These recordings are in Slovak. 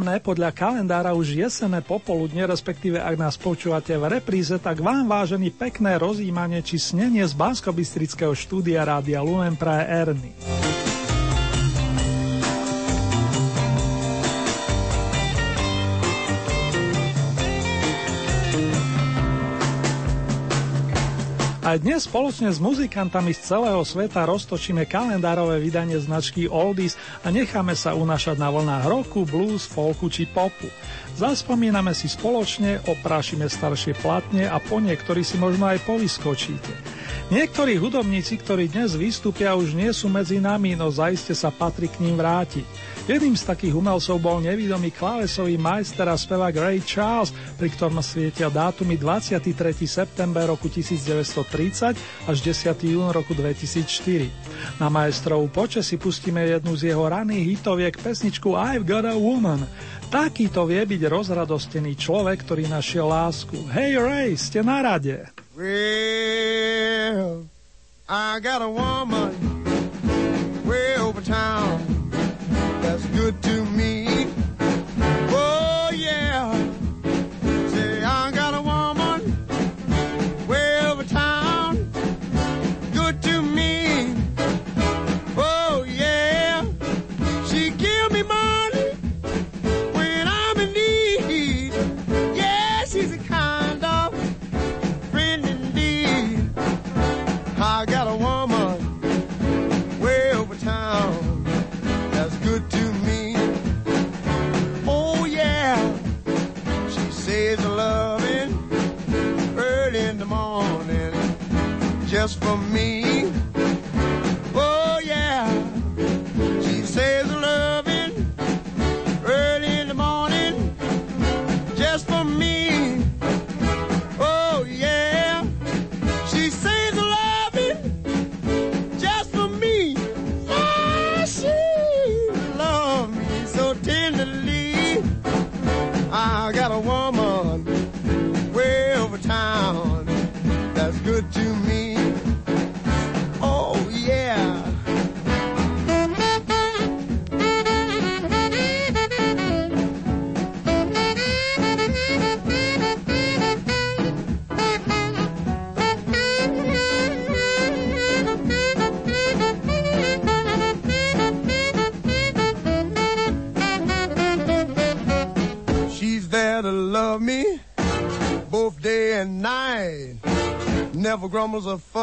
Príjemné podľa kalendára už jesené popoludne, respektíve ak nás počúvate v repríze, tak vám vážený pekné rozímanie či snenie z bansko štúdia Rádia Lumen praje Erny. Aj dnes spoločne s muzikantami z celého sveta roztočíme kalendárové vydanie značky Oldies a necháme sa unašať na vlnách roku, blues, folku či popu. Zaspomíname si spoločne, oprášime staršie platne a po niektorí si možno aj povyskočíte. Niektorí hudobníci, ktorí dnes vystúpia, už nie sú medzi nami, no zaiste sa patrí k ním vrátiť. Jedným z takých umelcov bol nevidomý klávesový majster a spevák Ray Charles, pri ktorom svietia dátumy 23. september roku 1930 až 10. jún roku 2004. Na majstrovú poče si pustíme jednu z jeho raných hitoviek pesničku I've Got a Woman. Takýto vie byť rozradostený človek, ktorý našiel lásku. Hey Ray, ste na rade. Well, I got a woman way over town good to me. Just for me.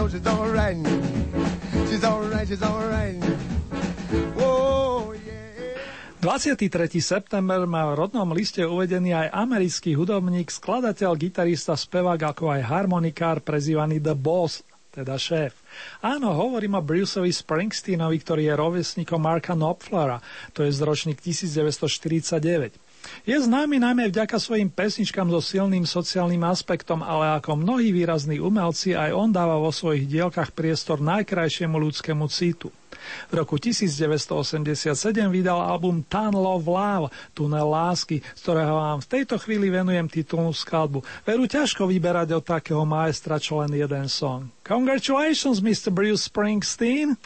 Know she's alright. She's alright, she's alright. Oh, 23. september má v rodnom liste uvedený aj americký hudobník, skladateľ, gitarista, spevák ako aj harmonikár prezývaný The Boss, teda šéf. Áno, hovorím o Bruceovi Springsteenovi, ktorý je rovesníkom Marka Knopflera, to je z ročník 1949. Je známy najmä vďaka svojim pesničkám so silným sociálnym aspektom, ale ako mnohí výrazní umelci aj on dáva vo svojich dielkach priestor najkrajšiemu ľudskému citu. V roku 1987 vydal album Tun Love Love, Tunel lásky, z ktorého vám v tejto chvíli venujem titulnú skladbu. Veru ťažko vyberať od takého maestra čo len jeden song. Congratulations, Mr. Bruce Springsteen!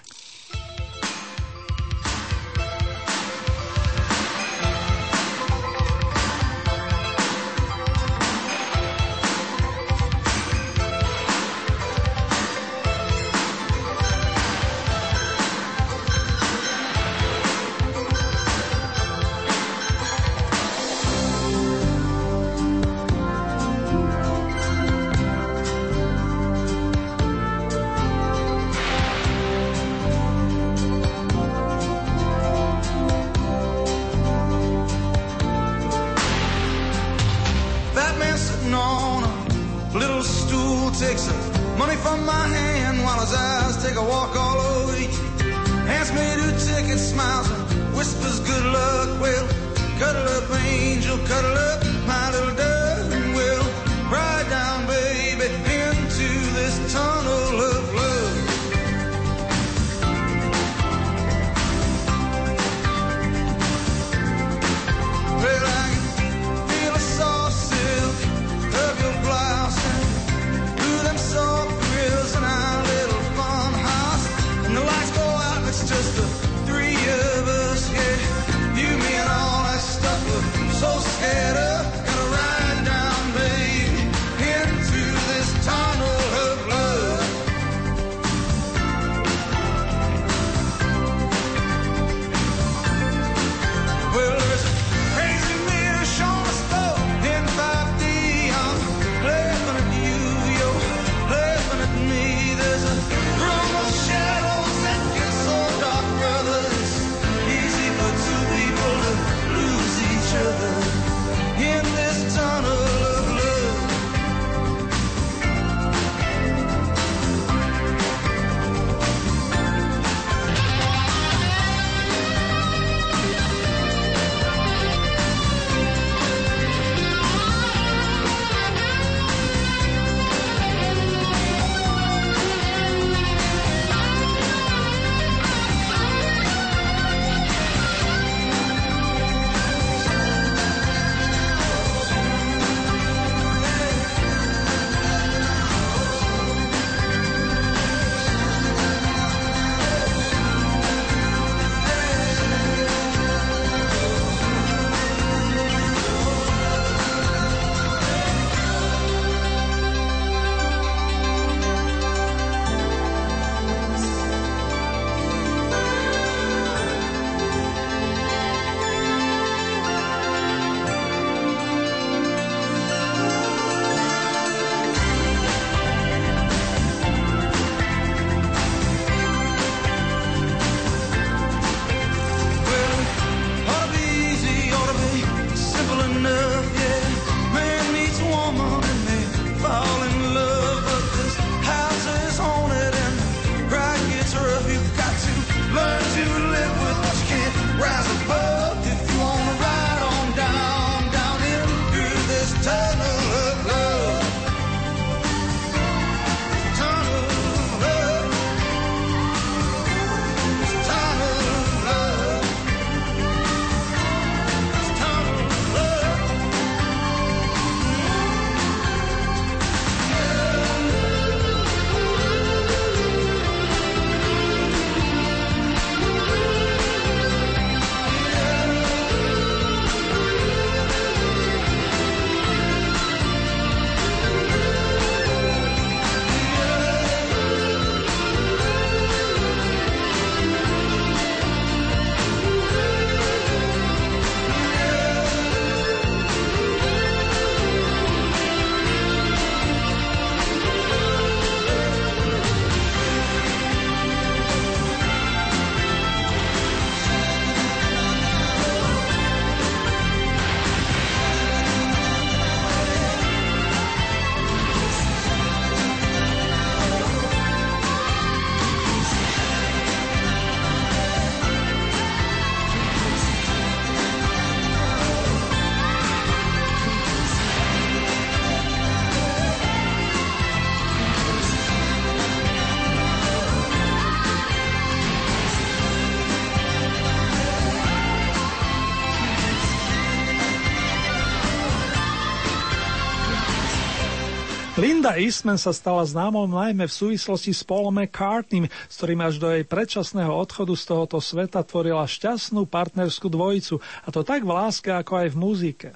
Linda Eastman sa stala známou najmä v súvislosti s Paulom McCartneym, s ktorým až do jej predčasného odchodu z tohoto sveta tvorila šťastnú partnerskú dvojicu, a to tak v láske, ako aj v muzike.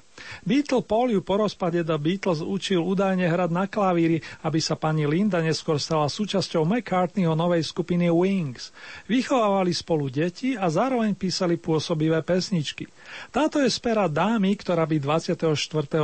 Beatle Paul ju po rozpade The Beatles učil údajne hrať na klavíri, aby sa pani Linda neskôr stala súčasťou McCartneyho novej skupiny Wings. Vychovávali spolu deti a zároveň písali pôsobivé pesničky. Táto je z pera dámy, ktorá by 24.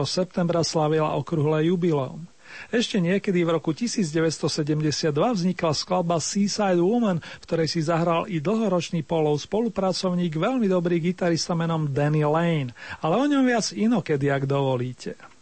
septembra slavila okrúhle jubileum. Ešte niekedy v roku 1972 vznikla skladba Seaside Woman, v ktorej si zahral i dlhoročný polov spolupracovník, veľmi dobrý gitarista menom Danny Lane. Ale o ňom viac inokedy, ak dovolíte.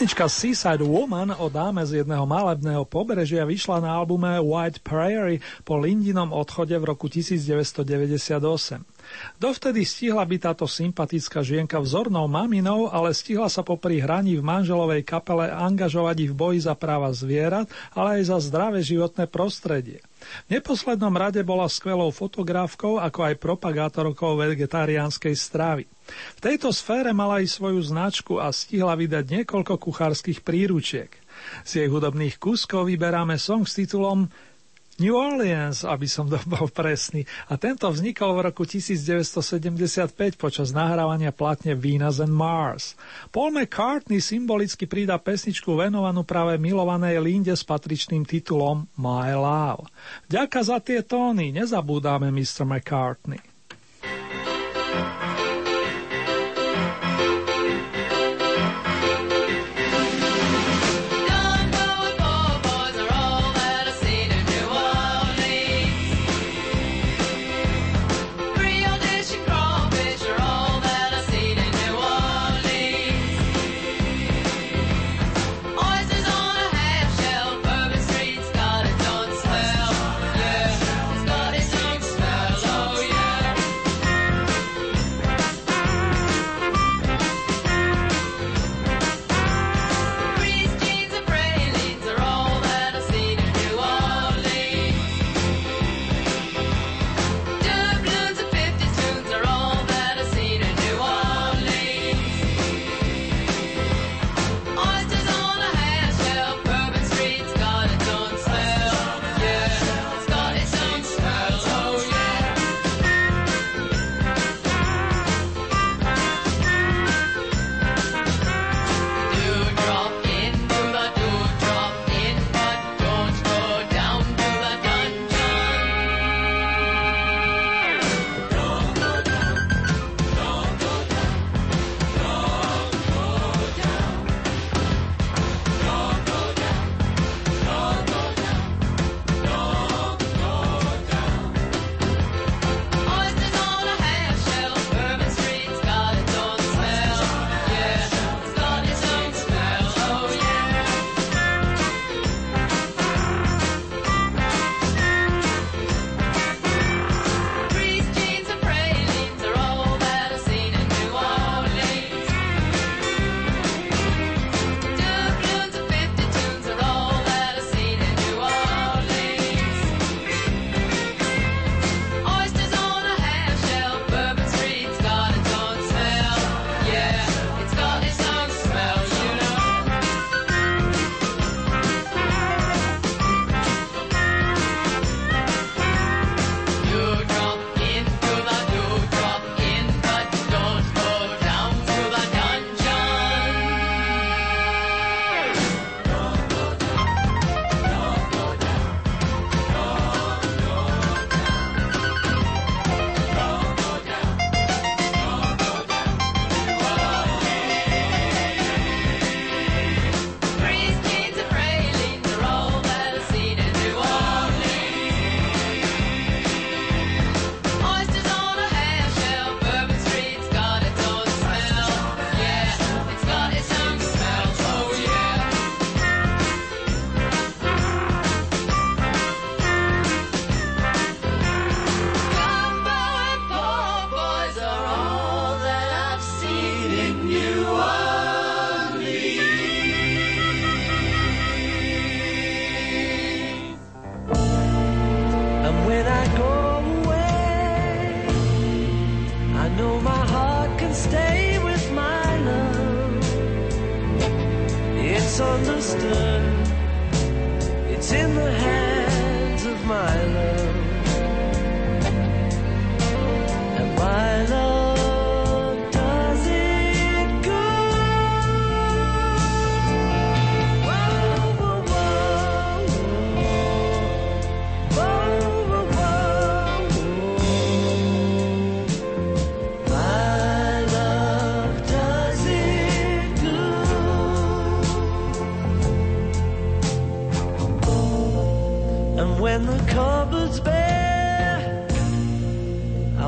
Pesnička Seaside Woman o dáme z jedného malebného pobrežia vyšla na albume White Prairie po Lindinom odchode v roku 1998. Dovtedy stihla byť táto sympatická žienka vzornou maminou, ale stihla sa popri hraní v manželovej kapele angažovať ich v boji za práva zvierat, ale aj za zdravé životné prostredie. V neposlednom rade bola skvelou fotografkou, ako aj propagátorkou vegetariánskej stravy. V tejto sfére mala aj svoju značku a stihla vydať niekoľko kuchárskych príručiek. Z jej hudobných kúskov vyberáme song s titulom New Orleans, aby som bol presný. A tento vznikol v roku 1975 počas nahrávania platne Venus and Mars. Paul McCartney symbolicky pridá pesničku venovanú práve milovanej Linde s patričným titulom My Love. Ďaká za tie tóny, nezabúdame Mr. McCartney.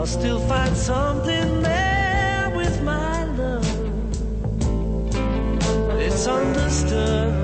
I'll still find something there with my love. It's understood.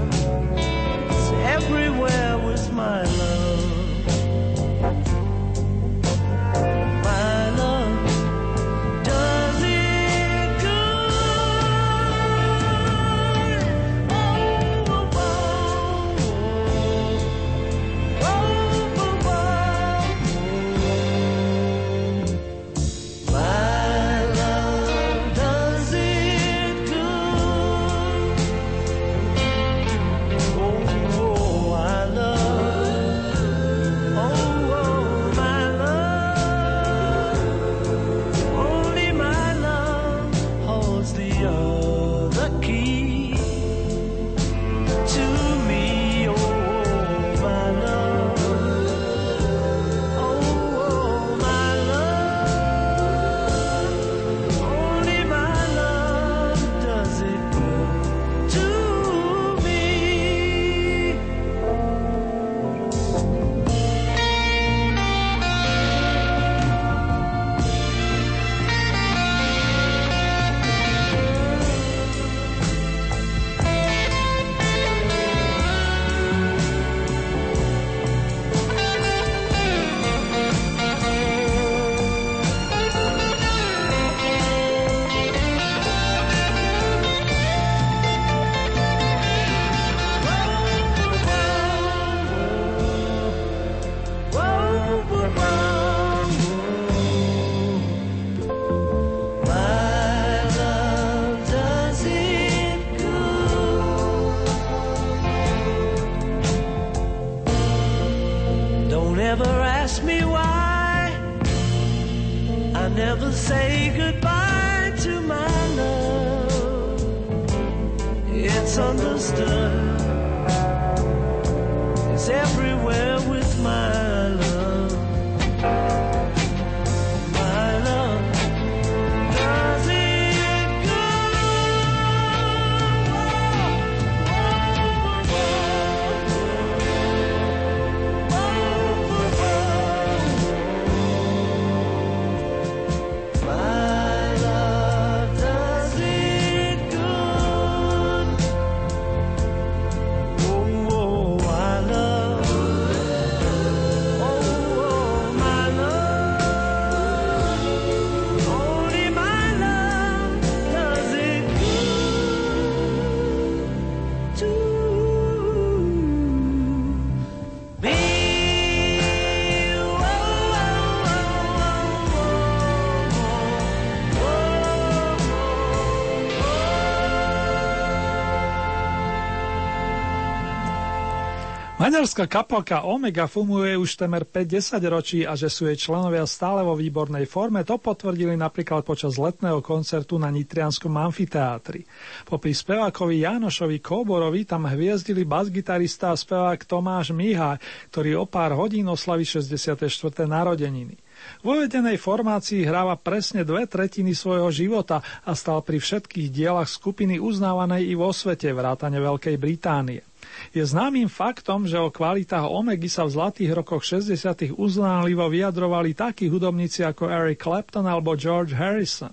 Maďarská kapelka Omega fumuje už temer 5-10 ročí a že sú jej členovia stále vo výbornej forme, to potvrdili napríklad počas letného koncertu na Nitrianskom amfiteátri. Popri spevákovi Jánošovi Kóborovi tam hviezdili basgitarista a spevák Tomáš Míha, ktorý o pár hodín oslaví 64. narodeniny. Vo vedenej formácii hráva presne dve tretiny svojho života a stal pri všetkých dielach skupiny uznávanej i vo svete, vrátane Veľkej Británie. Je známym faktom, že o kvalitách Omegy sa v zlatých rokoch 60. uznánlivo vyjadrovali takí hudobníci ako Eric Clapton alebo George Harrison.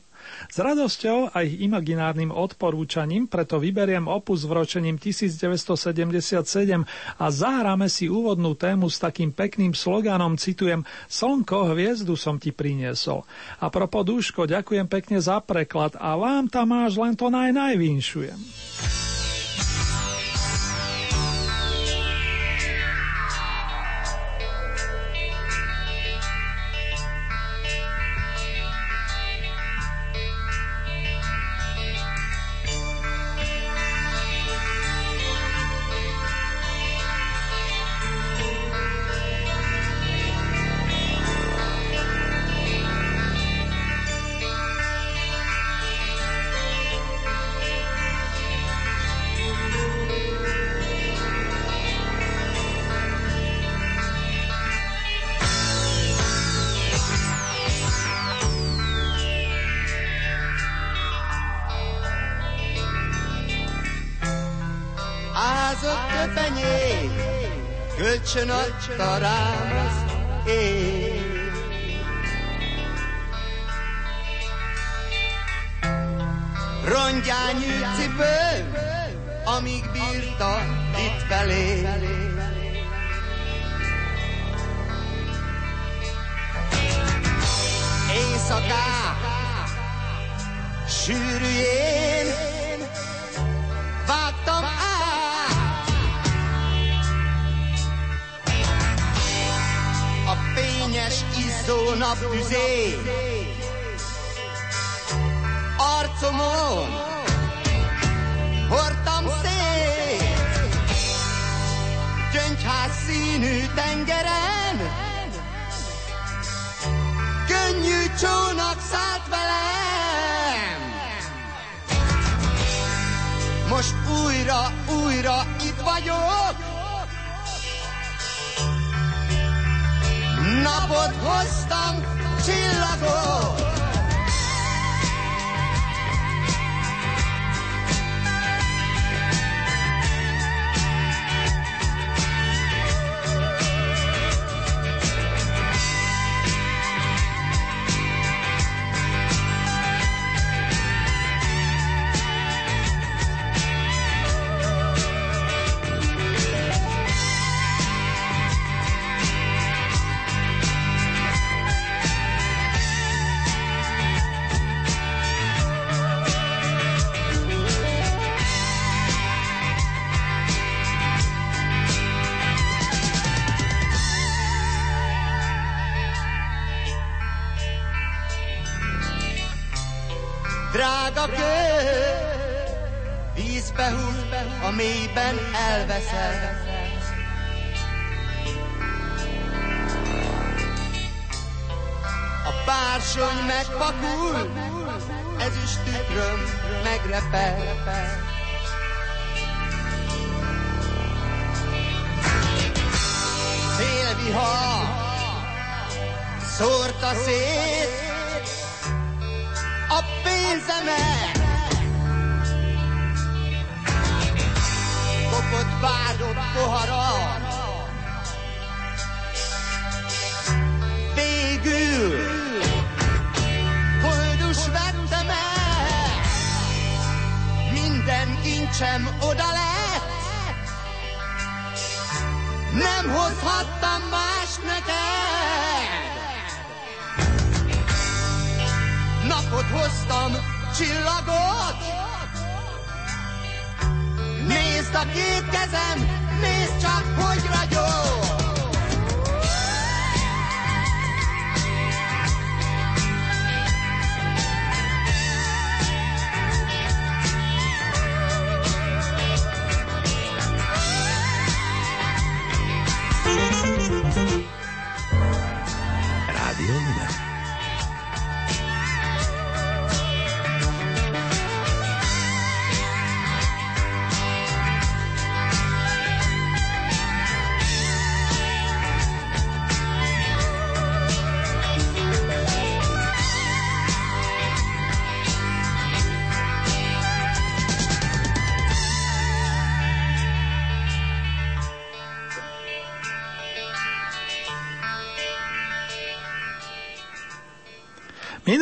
S radosťou a ich imaginárnym odporúčaním preto vyberiem opus v ročením 1977 a zahráme si úvodnú tému s takým pekným sloganom, citujem, Slnko, hviezdu som ti priniesol. A pro podúško, ďakujem pekne za preklad a vám tam máš len to naj. thought I színű tengeren, könnyű csónak szállt velem. Most újra, újra itt vagyok, napot hoztam, csillagok. Elveszel. bársony megpakul, ez is tükröm megrepel. Szélvihar szórta szét a pénzemet. Poharat, végül Koldus vettem el Minden kincsem oda lett. Nem hozhattam más neked. Napot hoztam, csillagot a két kezem, nézd csak, hogy ragyog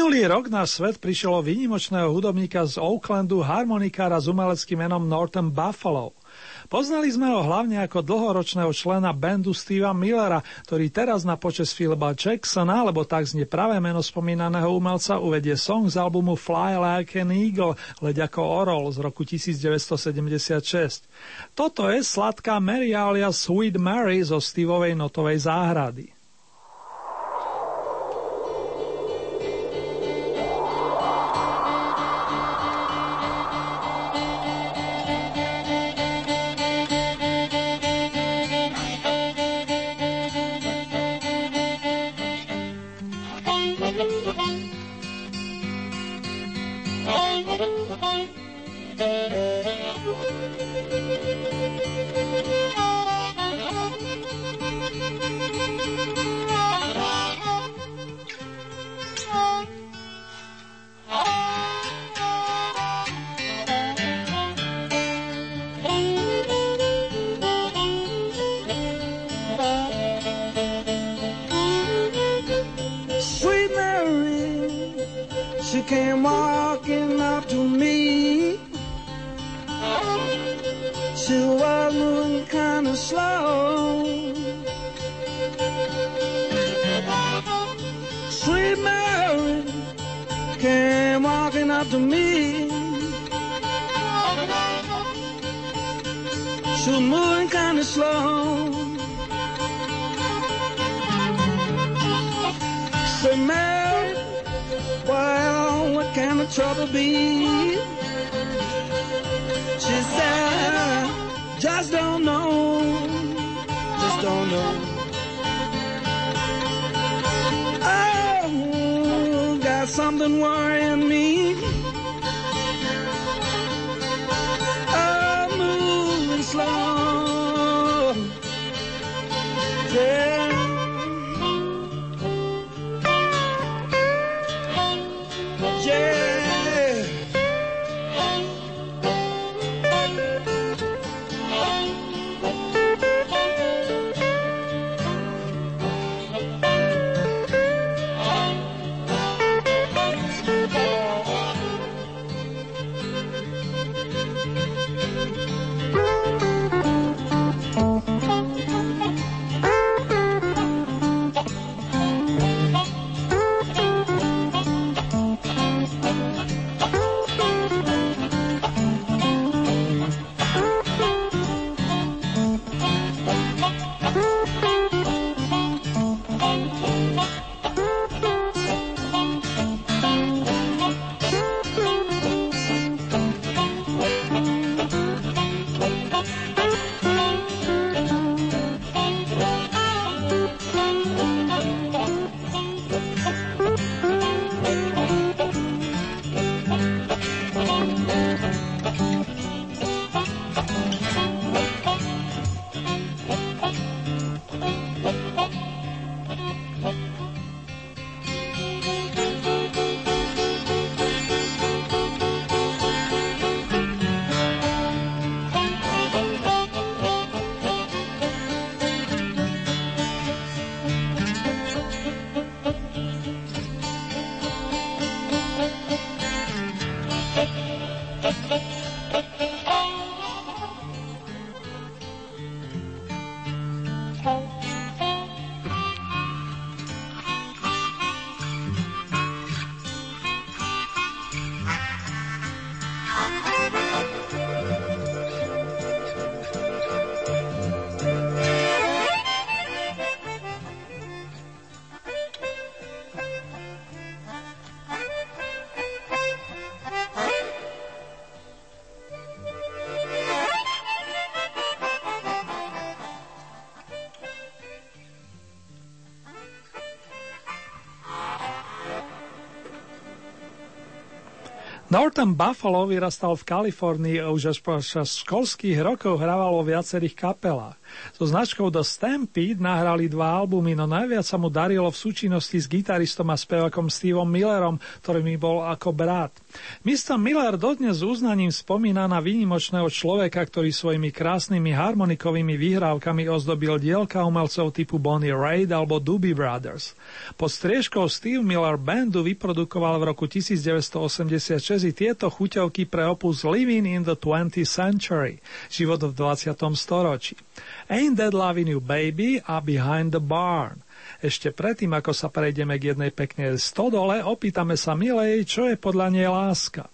Minulý rok na svet prišiel výnimočného hudobníka z Oaklandu, harmonikára s umeleckým menom Norton Buffalo. Poznali sme ho hlavne ako dlhoročného člena bandu Steva Millera, ktorý teraz na počas Philipa Jacksona, alebo tak znie pravé meno spomínaného umelca, uvedie song z albumu Fly Like an Eagle, leď ako orol z roku 1976. Toto je sladká Mary alias Sweet Mary zo Steveovej notovej záhrady. Norton Buffalo vyrastal v Kalifornii a už až počas školských rokov hrával vo viacerých kapelách. So značkou The Stampede nahrali dva albumy, no najviac sa mu darilo v súčinnosti s gitaristom a spevakom Steveom Millerom, ktorý mi bol ako brat. Mr. Miller dodnes s uznaním spomína na výnimočného človeka, ktorý svojimi krásnymi harmonikovými vyhrávkami ozdobil dielka umelcov typu Bonnie Raitt alebo Doobie Brothers. Pod striežkou Steve Miller Bandu vyprodukoval v roku 1986 i tieto chuťovky pre opus Living in the 20th Century, život v 20. storočí. Ain't That Loving You Baby a Behind the Barn. Ešte predtým, ako sa prejdeme k jednej peknej stodole, opýtame sa Milej, čo je podľa nej láska.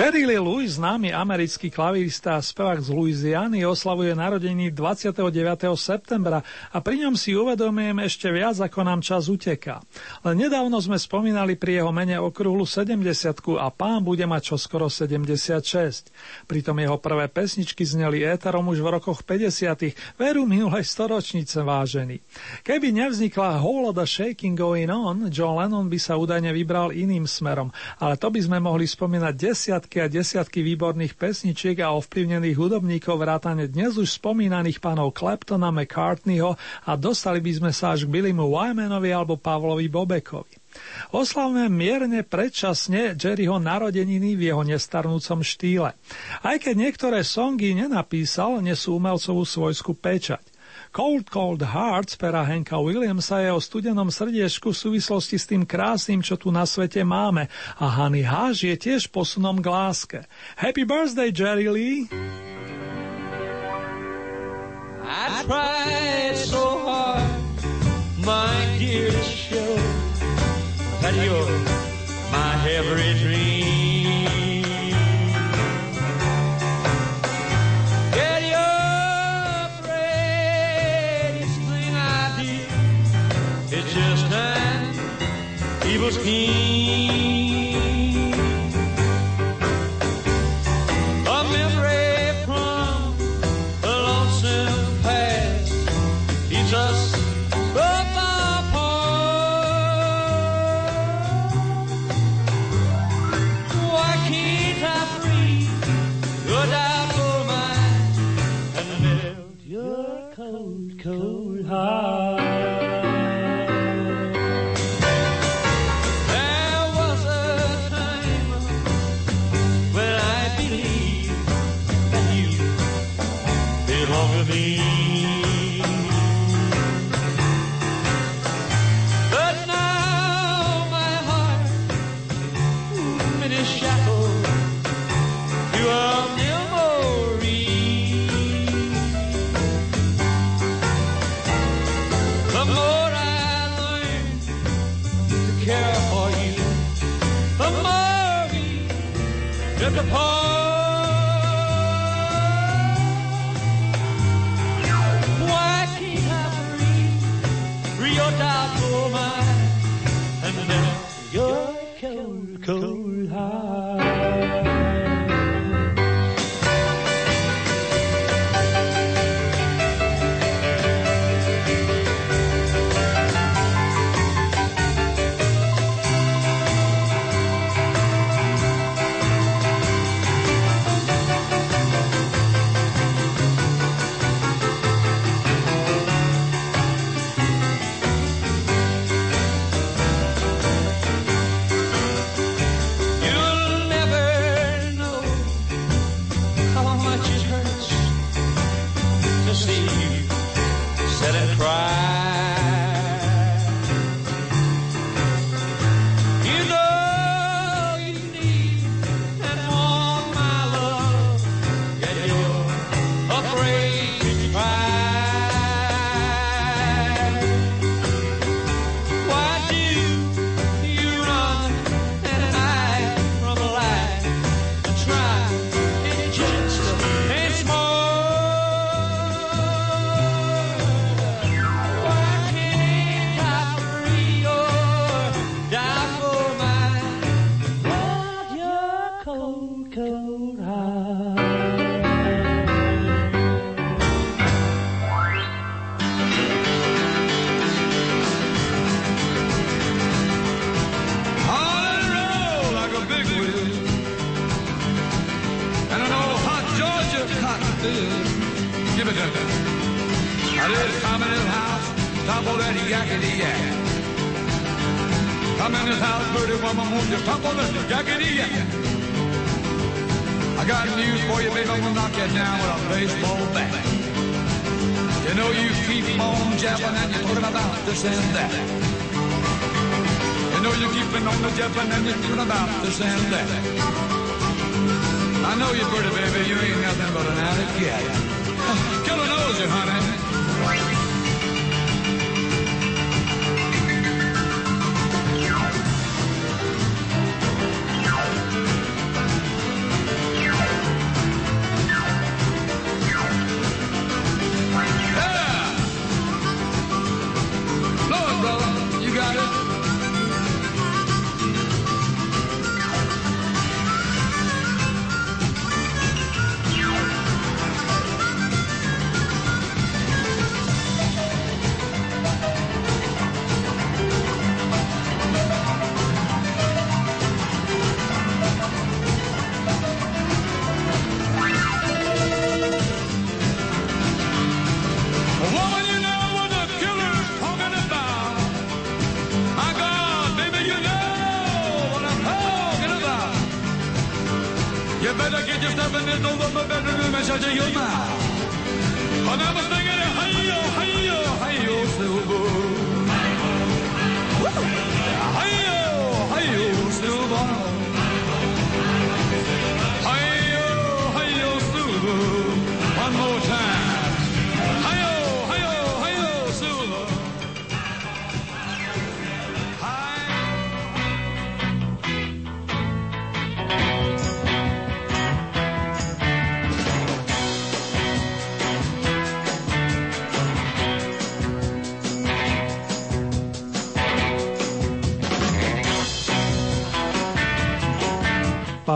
Jerry Lee Lewis, známy americký klavírista a spevák z Louisiany, oslavuje narodení 29. septembra a pri ňom si uvedomujem ešte viac, ako nám čas uteká. Len nedávno sme spomínali pri jeho mene okrúhlu 70 a pán bude mať čoskoro 76. Pritom jeho prvé pesničky zneli éterom už v rokoch 50. veru minulej storočnice vážený. Keby nevznikla Whole the Shaking Going On, John Lennon by sa údajne vybral iným smerom, ale to by sme mohli spomínať desiat desiatky a desiatky výborných pesničiek a ovplyvnených hudobníkov vrátane dnes už spomínaných pánov Claptona, McCartneyho a dostali by sme sa až k Billymu Wymanovi alebo Pavlovi Bobekovi. Oslavme mierne predčasne Jerryho narodeniny v jeho nestarnúcom štýle. Aj keď niektoré songy nenapísal, nesú umelcovú svojskú pečať. Cold Cold Heart z pera Henka Williamsa je o studenom srdiečku v súvislosti s tým krásnym, čo tu na svete máme. A Honey Hush je tiež posunom k láske. Happy birthday, Jerry Lee! I tried so hard, my dear, show that you're my every dream. amigos que Oh, why can't I breathe? Rio da Goma.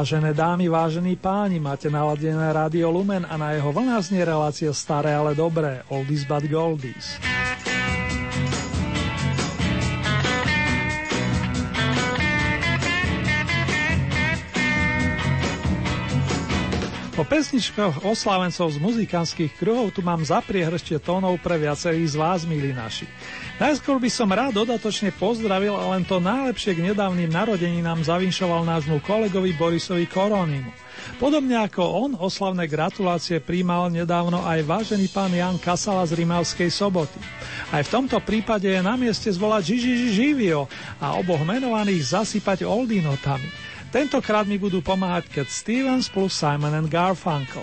Vážené dámy, vážení páni, máte naladené rádio Lumen a na jeho vlnách znie relácia staré, ale dobré, oldies but goldies. Po pesničkách oslávencov z muzikánskych kruhov tu mám zapriehrštie tónov pre viacerých z vás, milí naši. Najskôr by som rád dodatočne pozdravil a len to najlepšie k nedávnym narodeninám zavinšoval nášmu kolegovi Borisovi Koronimu. Podobne ako on, oslavné gratulácie príjmal nedávno aj vážený pán Jan Kasala z Rimavskej soboty. Aj v tomto prípade je na mieste zvolať Žiži Živio a oboch menovaných zasypať oldinotami. Tentokrát mi budú pomáhať Cat Stevens plus Simon and Garfunkel.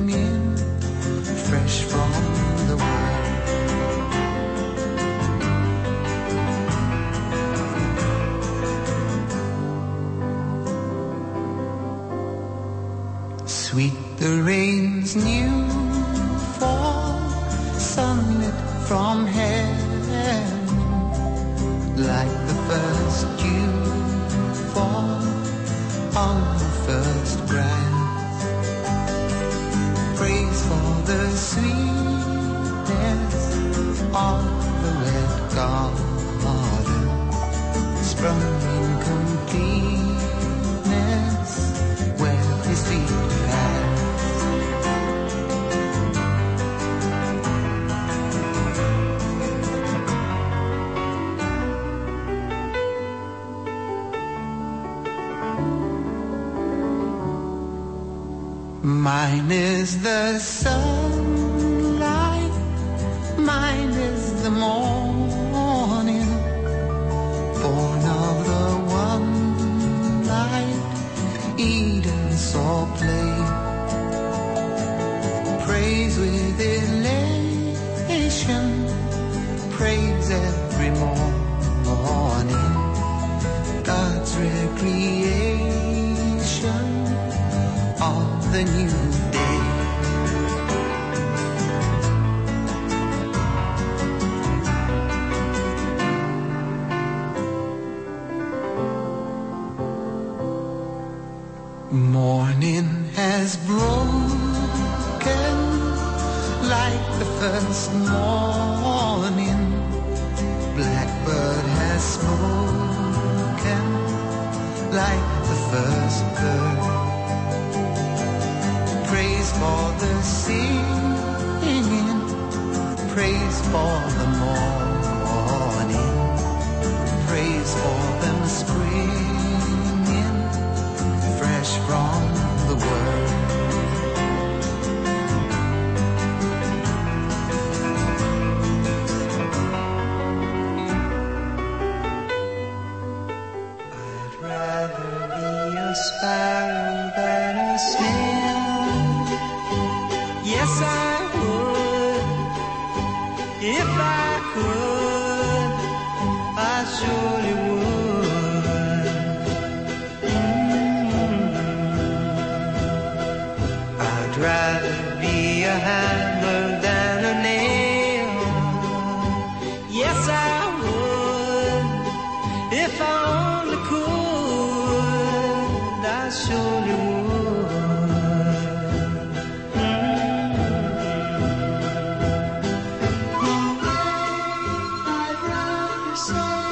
fresh from the world. Sweet the rain's new fall, sunlit from heaven, So.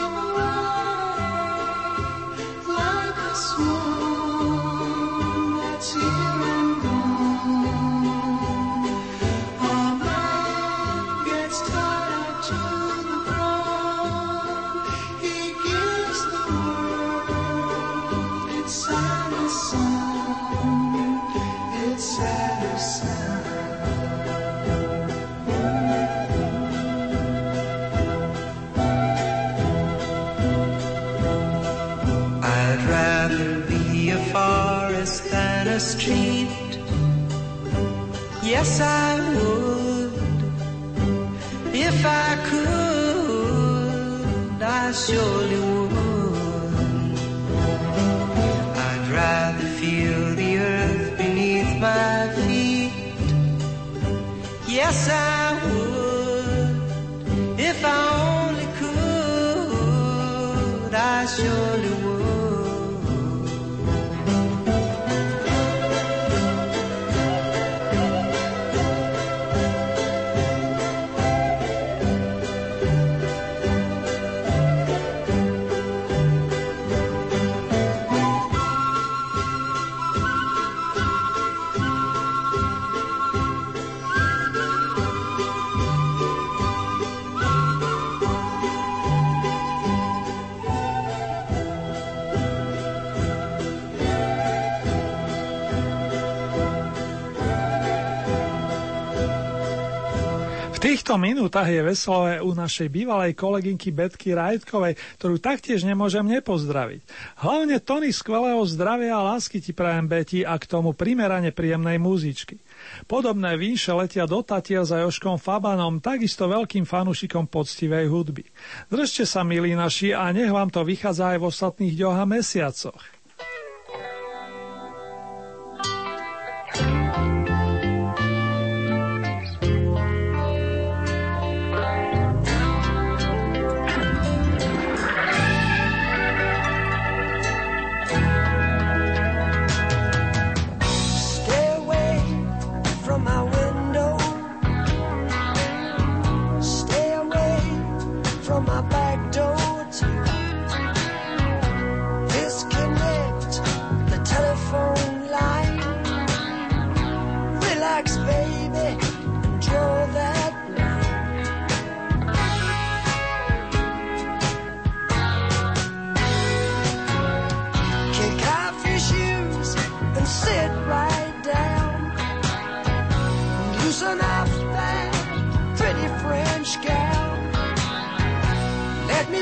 týchto minútach je veselé u našej bývalej kolegynky Betky Rajtkovej, ktorú taktiež nemôžem nepozdraviť. Hlavne tony skvelého zdravia a lásky ti prajem Beti a k tomu primerane príjemnej muzičky. Podobné výše letia do Tatia za Joškom Fabanom, takisto veľkým fanušikom poctivej hudby. Držte sa, milí naši, a nech vám to vychádza aj v ostatných dňoch a mesiacoch.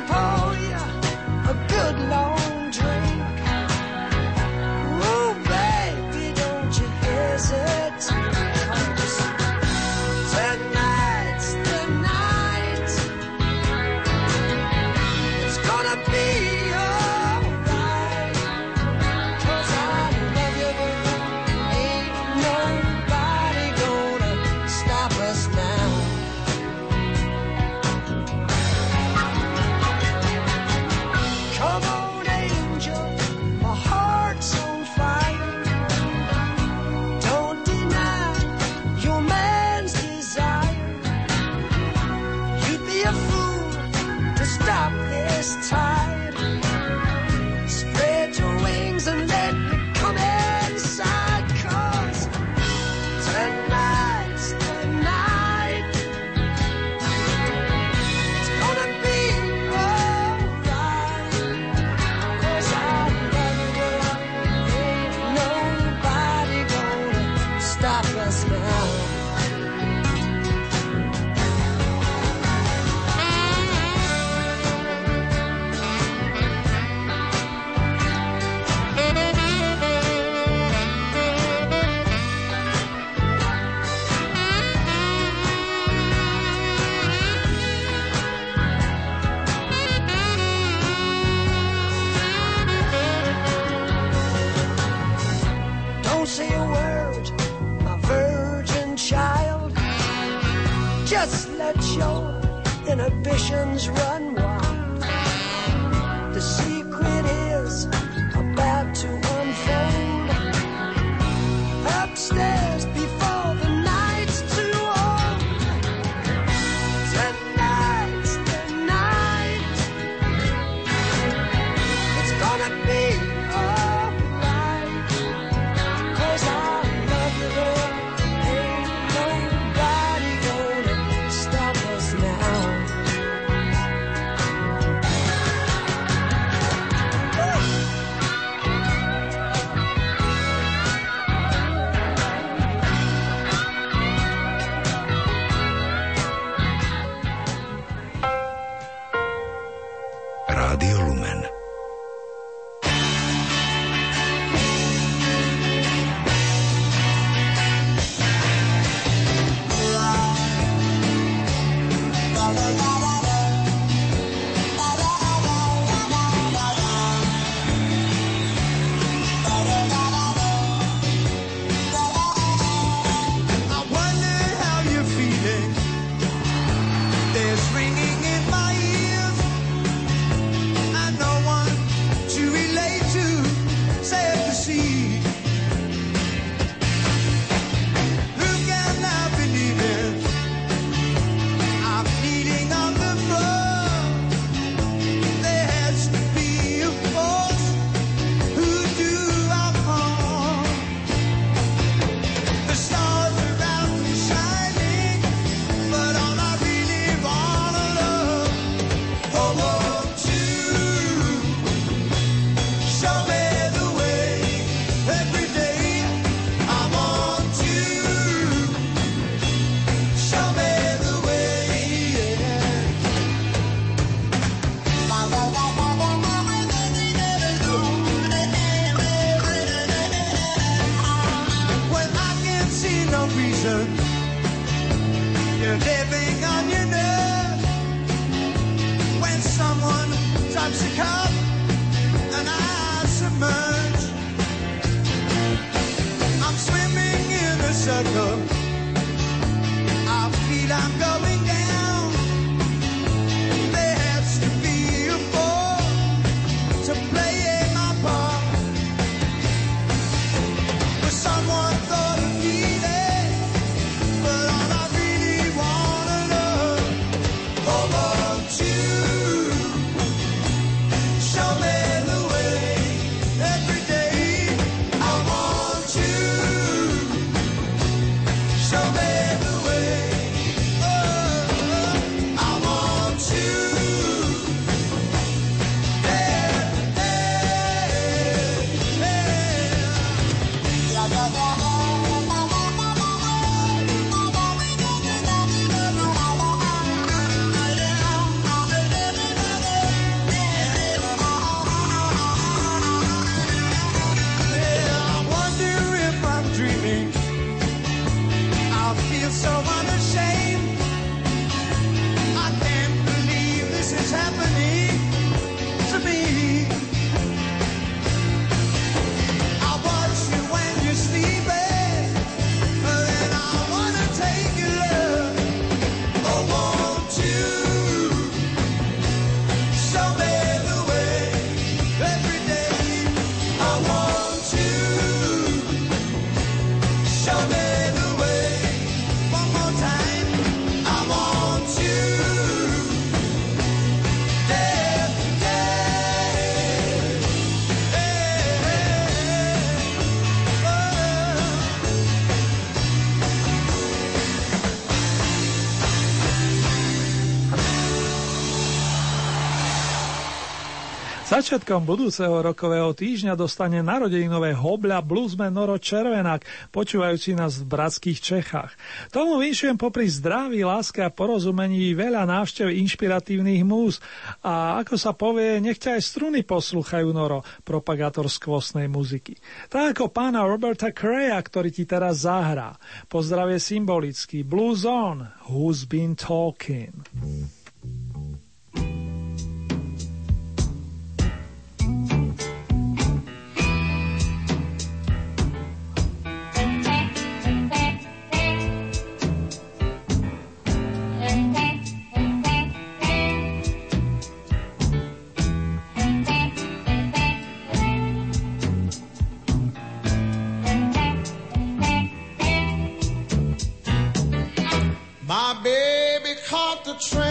Oh. Začiatkom budúceho rokového týždňa dostane narodeninové hobľa bluesman Noro Červenák, počúvajúci nás v bratských Čechách. Tomu vyšujem popri zdraví, láske a porozumení veľa návštev inšpiratívnych múz. A ako sa povie, nechťa aj struny poslúchajú Noro, propagátor skvostnej muziky. Tak ako pána Roberta Craya, ktorý ti teraz zahrá. Pozdravie symbolický. Blues on, who's been talking. train.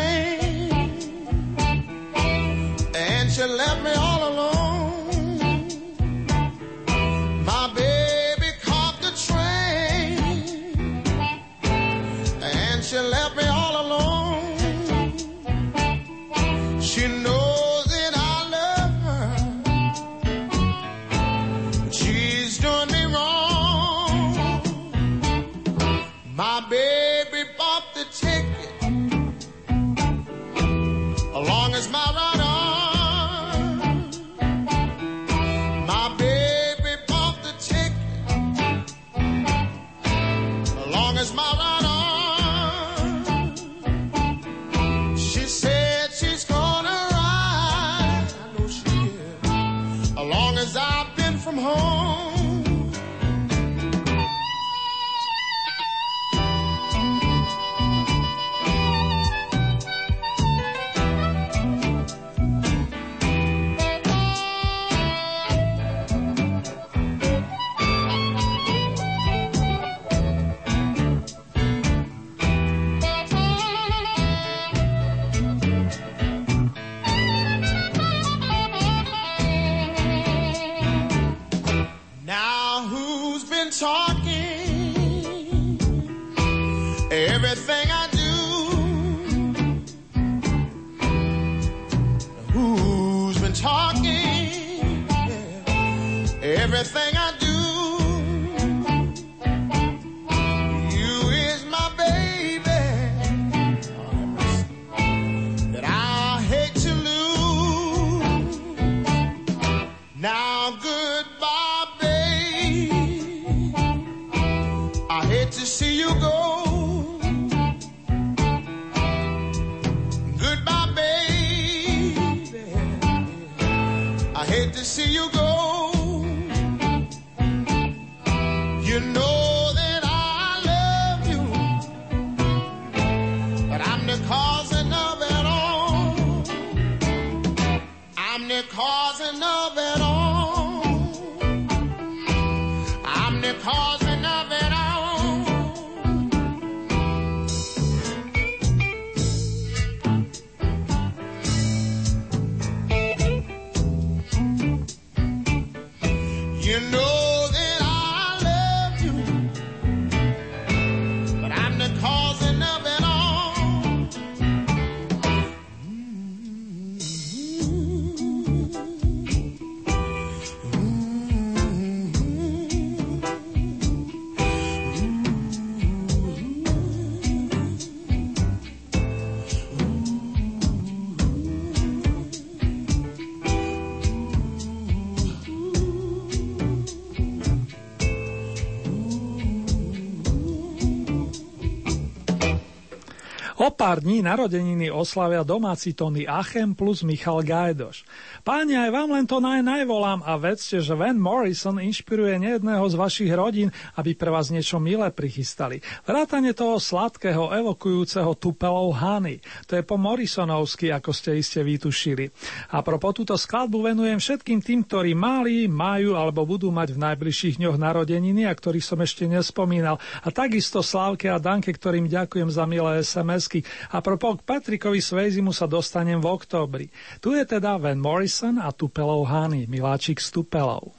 Pár dní narodeniny oslavia domáci Tony Achem plus Michal Gajdoš. Páni, aj vám len to naj najvolám a vedzte, že Van Morrison inšpiruje nejedného z vašich rodín, aby pre vás niečo milé prichystali. Vrátane toho sladkého, evokujúceho tupelov Hany. To je po Morrisonovsky, ako ste iste vytušili. A propos túto skladbu venujem všetkým tým, ktorí mali, majú alebo budú mať v najbližších dňoch narodeniny a ktorých som ešte nespomínal. A takisto Slávke a Danke, ktorým ďakujem za milé SMS otázky. A propos k Patrikovi Svejzimu sa dostanem v októbri. Tu je teda Van Morrison a Tupelov Hany, miláčik z Tupelov.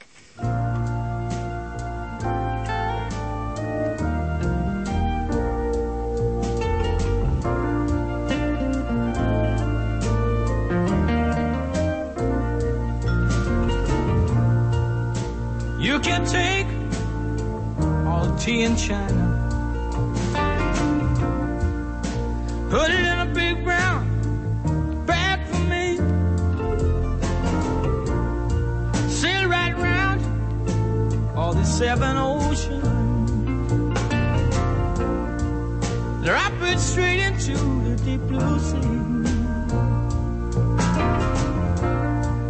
You can take all tea in China, put it in seven oceans, drop it straight into the deep blue sea.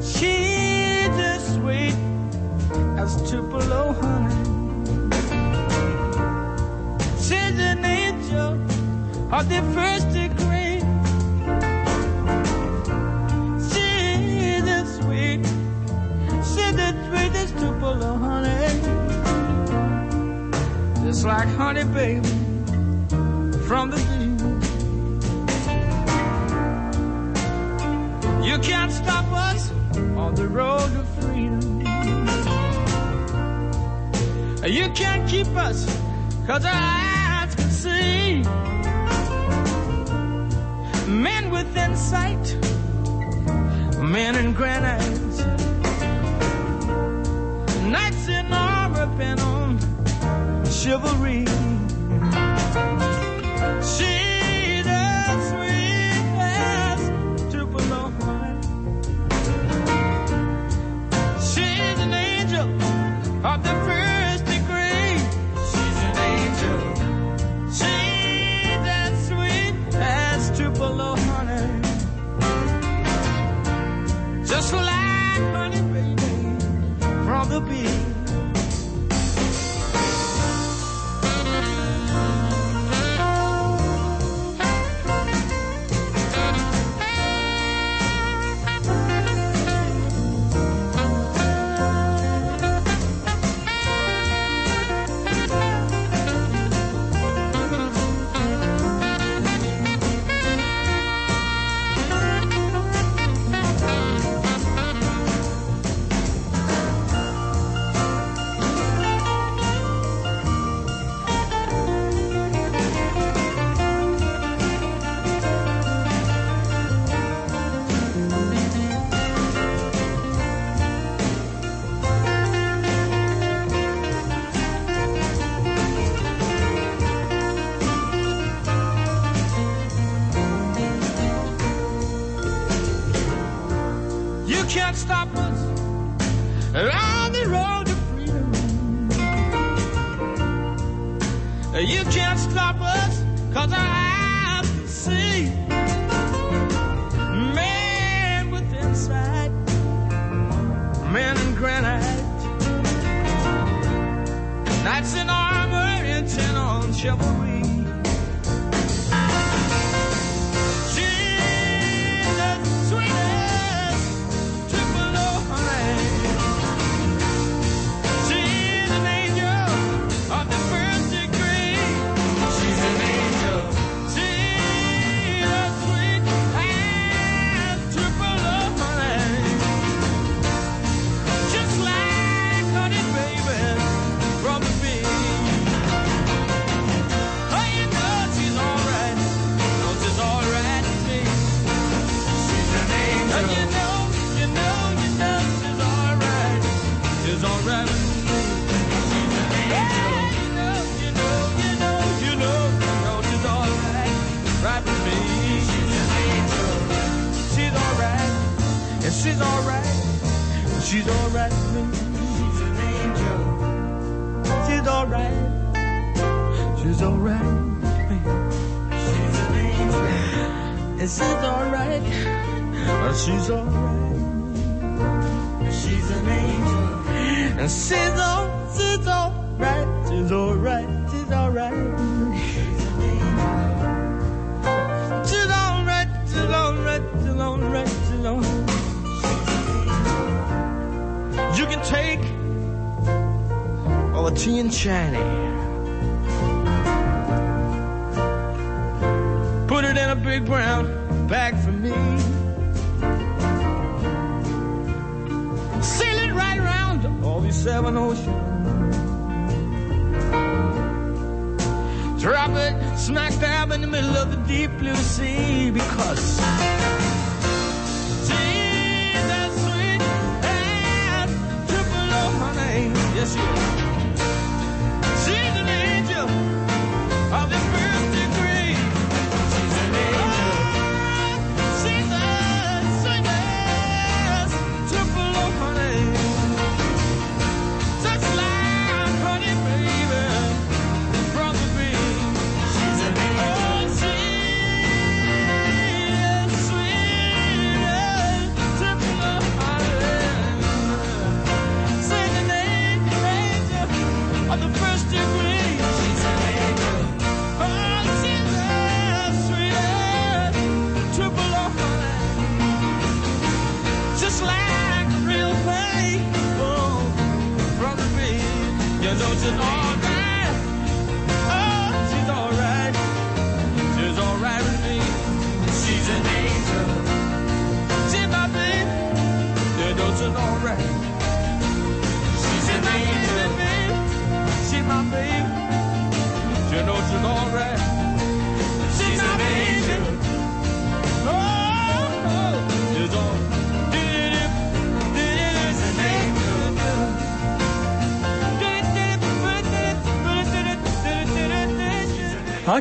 She's as sweet as Tupelo honey. She's an angel of the first Just like honey, baby, from the bee. You can't stop us on the road to freedom. You can't keep us, cause our eyes can see. Men within sight, men in granite. Knights in armor bent on chivalry. You can't stop us, cause eyes can see. Man with insight, man in granite. Knights in armor, intent on chivalry. She's alright. She's alright with me. She's an angel. She's alright. She's alright with me. She's an angel. She's alright. She's alright. She's an angel. And she's all, she's alright. She's alright. She's alright. She's alright. She's alright. She's alright. You can take all the tea and china. Put it in a big brown bag for me. Sail it right around all these seven oceans. Drop it smack dab in the middle of the deep blue sea because Yes, she.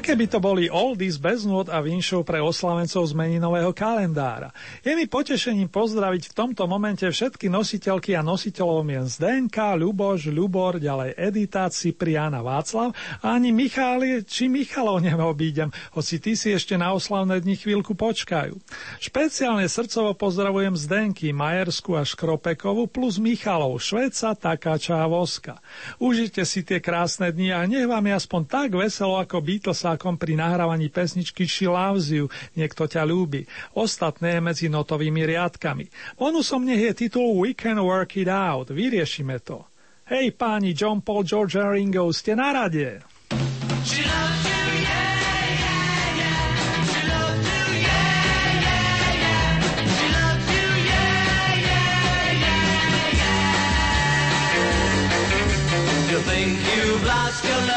Angel. Aké by to boli oldies bez nôd a vinšov pre oslavencov z meninového kalendára. Je mi potešením pozdraviť v tomto momente všetky nositeľky a nositeľov mien Zdenka, Ľuboš, Ľubor, ďalej Edita, Cipriana, Václav a ani Micháli či Michalov neobídem, hoci ty si ešte na oslavné dni chvíľku počkajú. Špeciálne srdcovo pozdravujem Zdenky, Majersku a Škropekovu plus Michalov, Šveca, Takáča a Voska. Užite si tie krásne dni a nech vám je aspoň tak veselo ako Beatlesákom pri nahrávaní pesničky She Loves You, niekto ťa ľúbi. Ostatné medzi notovými riadkami. Bonusom nech je titul We Can Work It Out, vyriešime to. Hej páni John Paul, George Ringo, ste na rade. Think you've lost your love?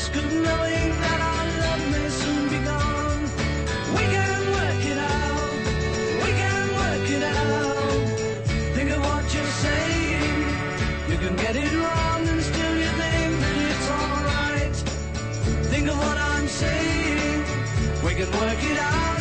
It's good knowing that our love may soon be gone. We can work it out. We can work it out. Think of what you're saying. You can get it wrong and still you think that it's alright. Think of what I'm saying. We can work it out.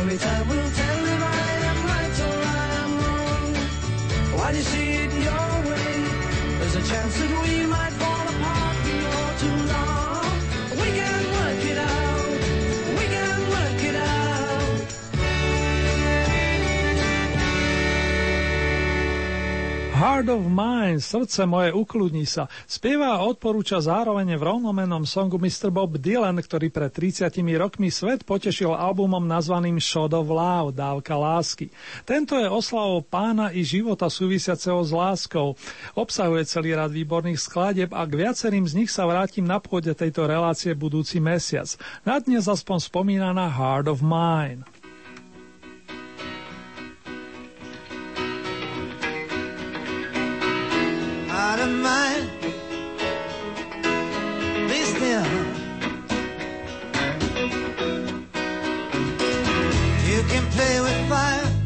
Only time will tell. Heart of Mine, srdce moje, ukludni sa, spieva a odporúča zároveň v rovnomenom songu Mr. Bob Dylan, ktorý pred 30 rokmi svet potešil albumom nazvaným Shot of Love, Dávka lásky. Tento je oslavou pána i života súvisiaceho s láskou. Obsahuje celý rad výborných skladeb a k viacerým z nich sa vrátim na pôde tejto relácie budúci mesiac. Na dnes aspoň spomínaná Heart of Mine. out of mine, Be still. You can play with fire.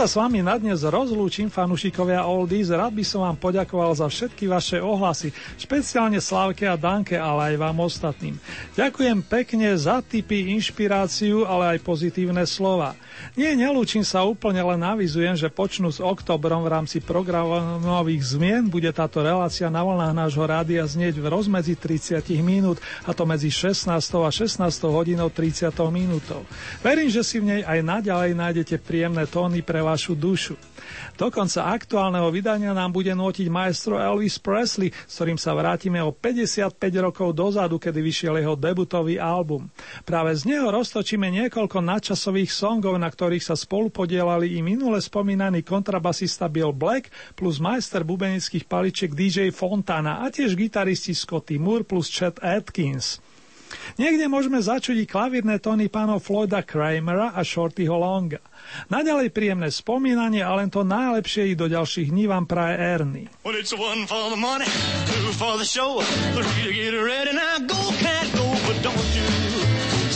Sa s vami na dnes rozlúčim, fanúšikovia Oldies, rád by som vám poďakoval za všetky vaše ohlasy, špeciálne Slávke a Danke, ale aj vám ostatným. Ďakujem pekne za tipy, inšpiráciu, ale aj pozitívne slova. Nie, nelúčim sa úplne, len avizujem, že počnú s oktobrom v rámci programových zmien bude táto relácia na vlnách nášho rádia znieť v rozmedzi 30 minút, a to medzi 16. a 16. hodinou 30 minútou. Verím, že si v nej aj naďalej nájdete príjemné tóny pre vašu dušu. Do konca aktuálneho vydania nám bude nôtiť maestro Elvis Presley, s ktorým sa vrátime o 55 rokov dozadu, kedy vyšiel jeho debutový album. Práve z neho roztočíme niekoľko nadčasových songov, na ktorých sa spolu podielali i minule spomínaný kontrabasista Bill Black plus majster bubenických paličiek DJ Fontana a tiež gitaristi Scotty Moore plus Chet Atkins. Niekde môžeme začuť i klavírne tóny pánov Floyda Kramera a Shortyho Longa. Naďalej príjemné spomínanie a len to najlepšie i do ďalších dní vám praje Ernie.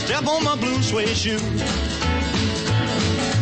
Step on my blue suede shoe.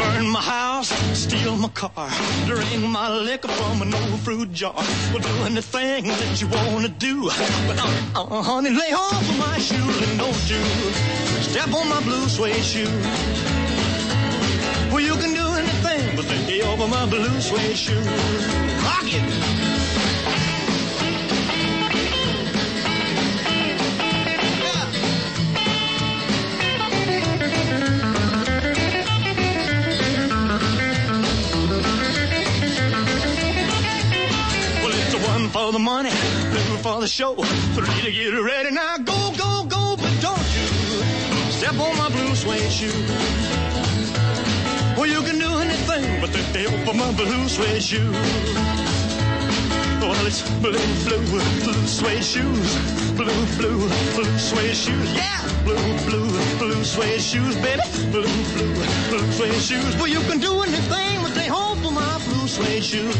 Burn my house, steal my car, drink my liquor from an old fruit jar. Well, do anything that you wanna do. But uh, uh, honey, lay off of my shoes and don't you step on my blue suede shoe. Well, you can do anything but lay over my blue suede shoe. Rock it. For the money, two for the show, three to get ready. Now go, go, go, but don't you step on my blue suede shoe. Well, you can do anything but the off of my blue suede shoe. Well, it's blue, blue, blue suede shoes. Blue, blue, blue suede shoes. Yeah! Blue, blue, blue suede shoes, baby. Blue, blue, blue suede shoes. Well, you can do anything but they hold for my blue suede shoes.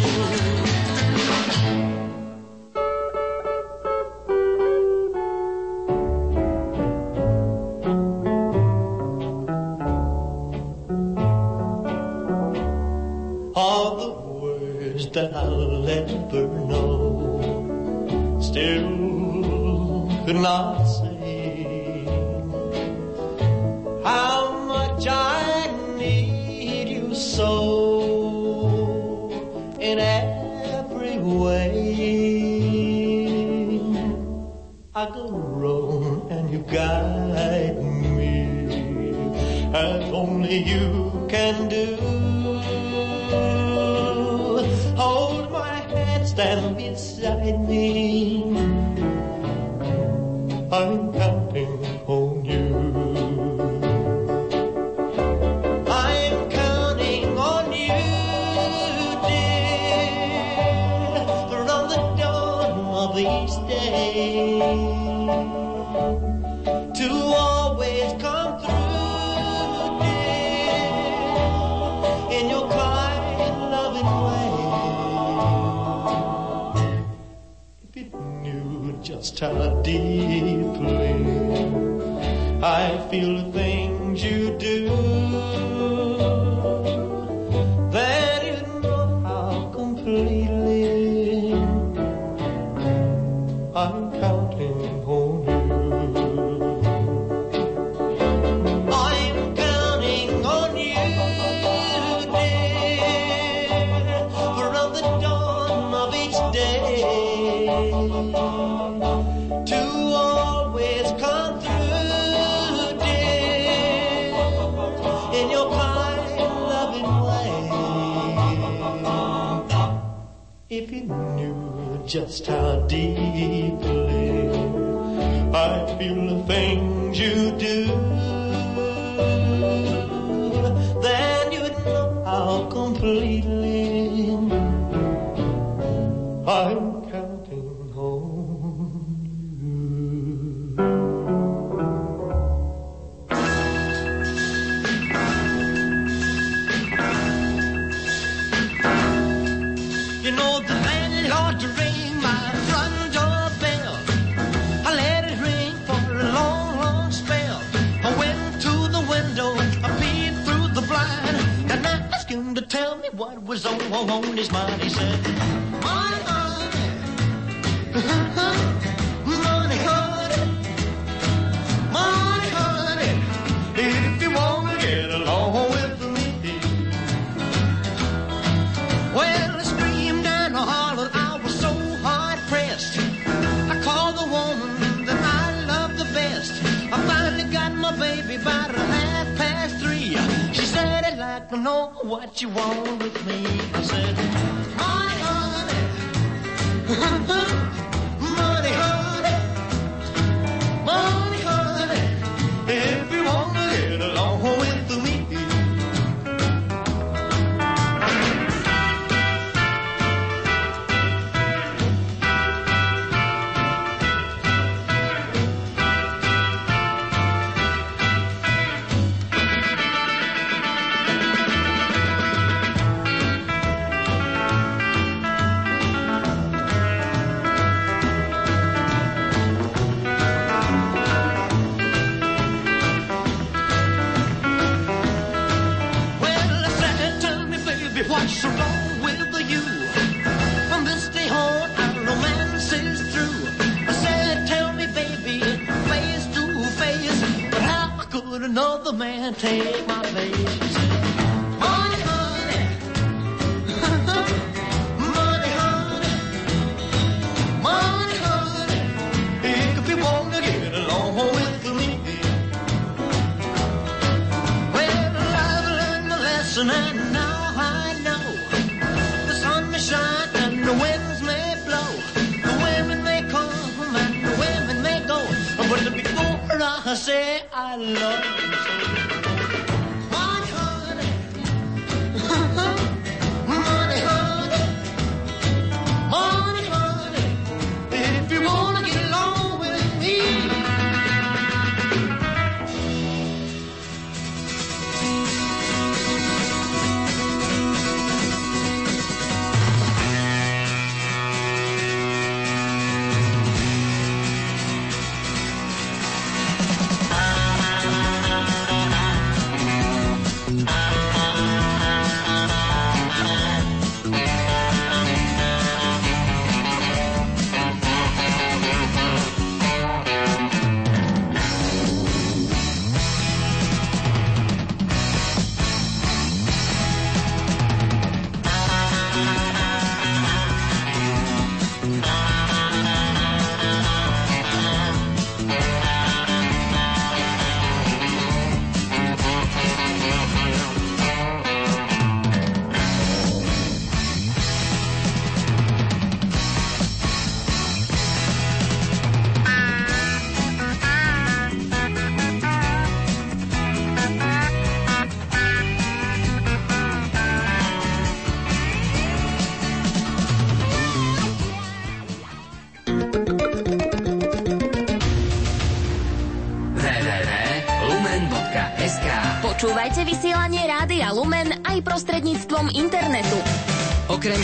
Not say how much I need you so in every way. I go wrong and you guide me as only you guitar deeply. I feel the thing. just how deeply I feel the thing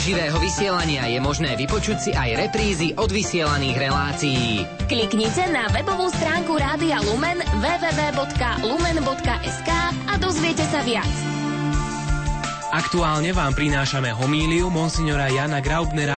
živého vysielania je možné vypočuť si aj reprízy odvysielaných relácií. Kliknite na webovú stránku Rádia Lumen www.lumen.sk a dozviete sa viac. Aktuálne vám prinášame homíliu monsignora Jana Graubnera